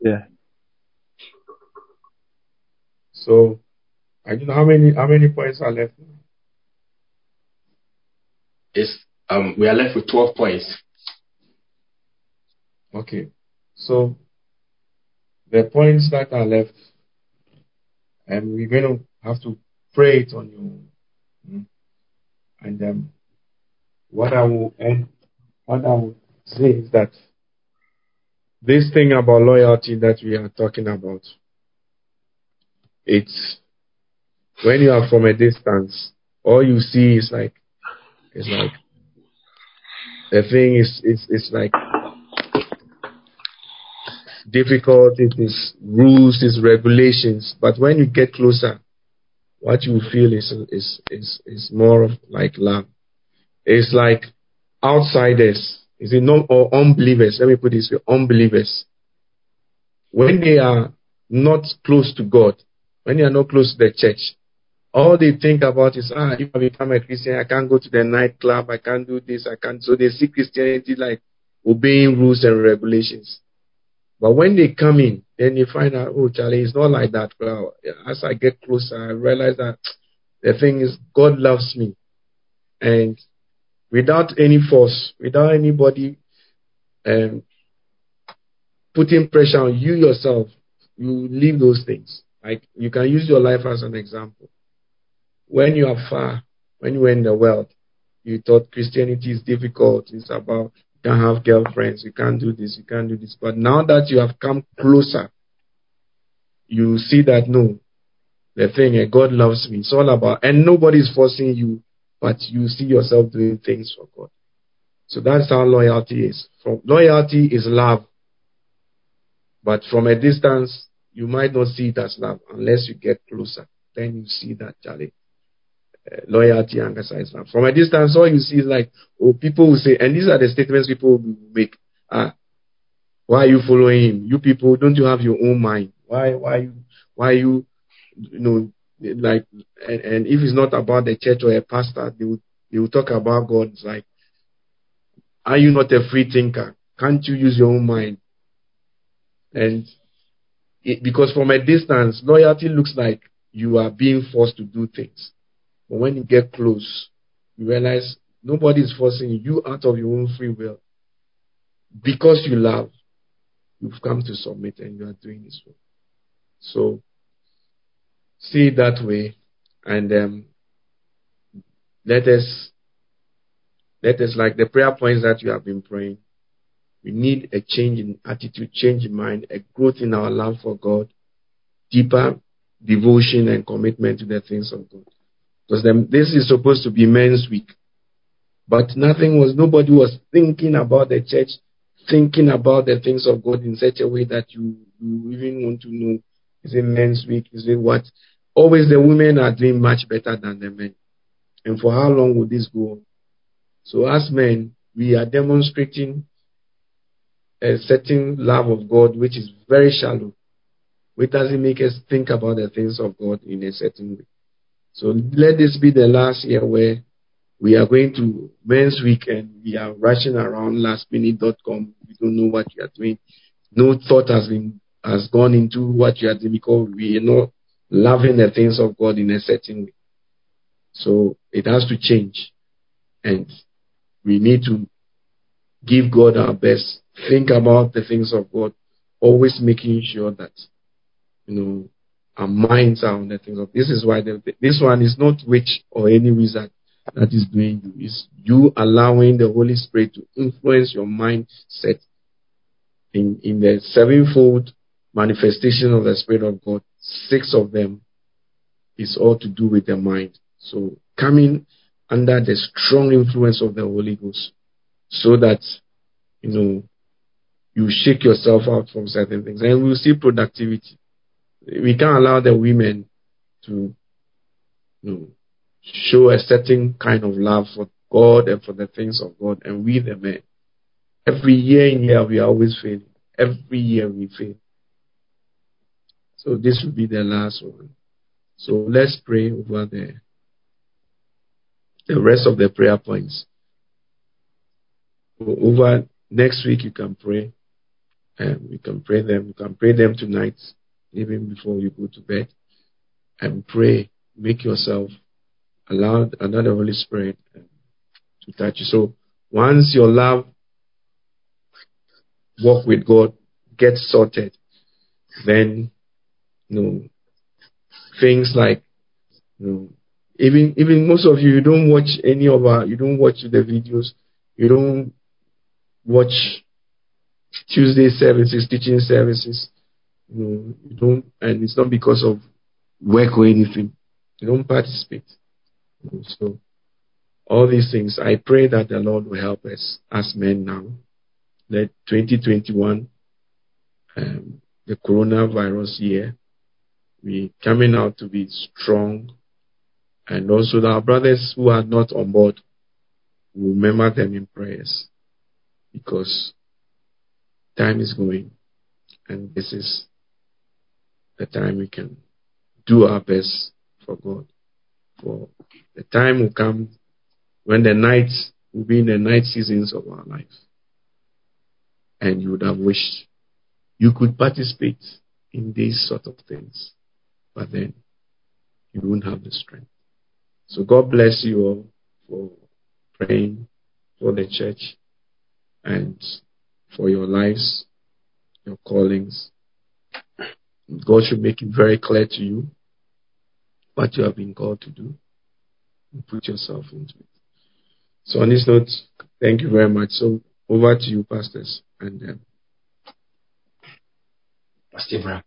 Yeah.
So I don't know how many how many points are left.
It's um we are left with twelve points.
Okay. So the points that are left, and we're going to have to pray it on you. And um, what I will end, what I will say is that this thing about loyalty that we are talking about, it's when you are from a distance, all you see is like it's like the thing is is is like difficult, it is rules, it's regulations. But when you get closer, what you feel is is is is more of like love. It's like outsiders, is it not or unbelievers? Let me put this way: unbelievers. When they are not close to God, when you are not close to the church, all they think about is, ah, if I become a Christian, I can't go to the nightclub, I can't do this, I can't. So they see Christianity like obeying rules and regulations. But when they come in, then you find out, oh, Charlie, it's not like that. Well, as I get closer, I realize that the thing is, God loves me. And without any force, without anybody um, putting pressure on you yourself, you leave those things. Like you can use your life as an example. When you are far, when you were in the world, you thought Christianity is difficult. It's about you can't have girlfriends, you can't do this, you can't do this. But now that you have come closer, you see that no, the thing, eh, God loves me. It's all about, and nobody's forcing you, but you see yourself doing things for God. So that's how loyalty is. From loyalty is love, but from a distance, you might not see it as love unless you get closer. Then you see that, Charlie. Uh, loyalty and exercise love. From a distance, all you see is like, oh, people will say, and these are the statements people make. Ah, why are you following him? You people, don't you have your own mind? Why, why you, why you, you know, like, and, and if it's not about the church or a pastor, they will, they will talk about God. It's like, Are you not a free thinker? Can't you use your own mind? And it, because from a distance, loyalty looks like you are being forced to do things. But when you get close, you realize nobody is forcing you out of your own free will. Because you love, you've come to submit and you are doing this work. So see it that way and um, let us let us like the prayer points that you have been praying. We need a change in attitude, change in mind, a growth in our love for God, deeper devotion and commitment to the things of God. Because this is supposed to be men's week. But nothing was, nobody was thinking about the church, thinking about the things of God in such a way that you, you even want to know, is it men's week? Is it what? Always the women are doing much better than the men. And for how long will this go on? So as men, we are demonstrating a certain love of God which is very shallow, which doesn't make us think about the things of God in a certain way. So let this be the last year where we are going to men's week and we are rushing around lastminute.com. We don't know what you are doing. No thought has been has gone into what you are doing because we are not loving the things of God in a certain way. So it has to change. And we need to give God our best. Think about the things of God, always making sure that, you know, our minds are on the things of this is why the, this one is not witch or any wizard that is doing you. It's you allowing the Holy Spirit to influence your mindset in, in the sevenfold manifestation of the Spirit of God. Six of them is all to do with the mind. So coming under the strong influence of the Holy Ghost so that, you know, you shake yourself out from certain things and we'll see productivity. We can't allow the women to, you know, show a certain kind of love for God and for the things of God and we the men. Every year in year we always failing. Every year we fail. So this will be the last one. So let's pray over the the rest of the prayer points. Over next week, you can pray. And we can pray them. You can pray them tonight, even before you go to bed. And pray. Make yourself allow another Holy Spirit um, to touch you. So once your love walk with God gets sorted, then you know things like you know even even most of you, you don't watch any of our, you don't watch the videos, you don't watch Tuesday services, teaching services. You know, you don't, and it's not because of work or anything. You don't participate. You know, so all these things, I pray that the Lord will help us as men now. Let 2021, um, the coronavirus year, we coming out to be strong and also our brothers who are not on board, remember them in prayers because time is going and this is the time we can do our best for God. For the time will come when the nights will be in the night seasons of our life. And you would have wished you could participate in these sort of things. But then you won't have the strength. So God bless you all for praying for the church and for your lives, your callings. God should make it very clear to you what you have been called to do and put yourself into it. So on this note, thank you very much. So over to you, pastors, and um,
Pastor Abraham.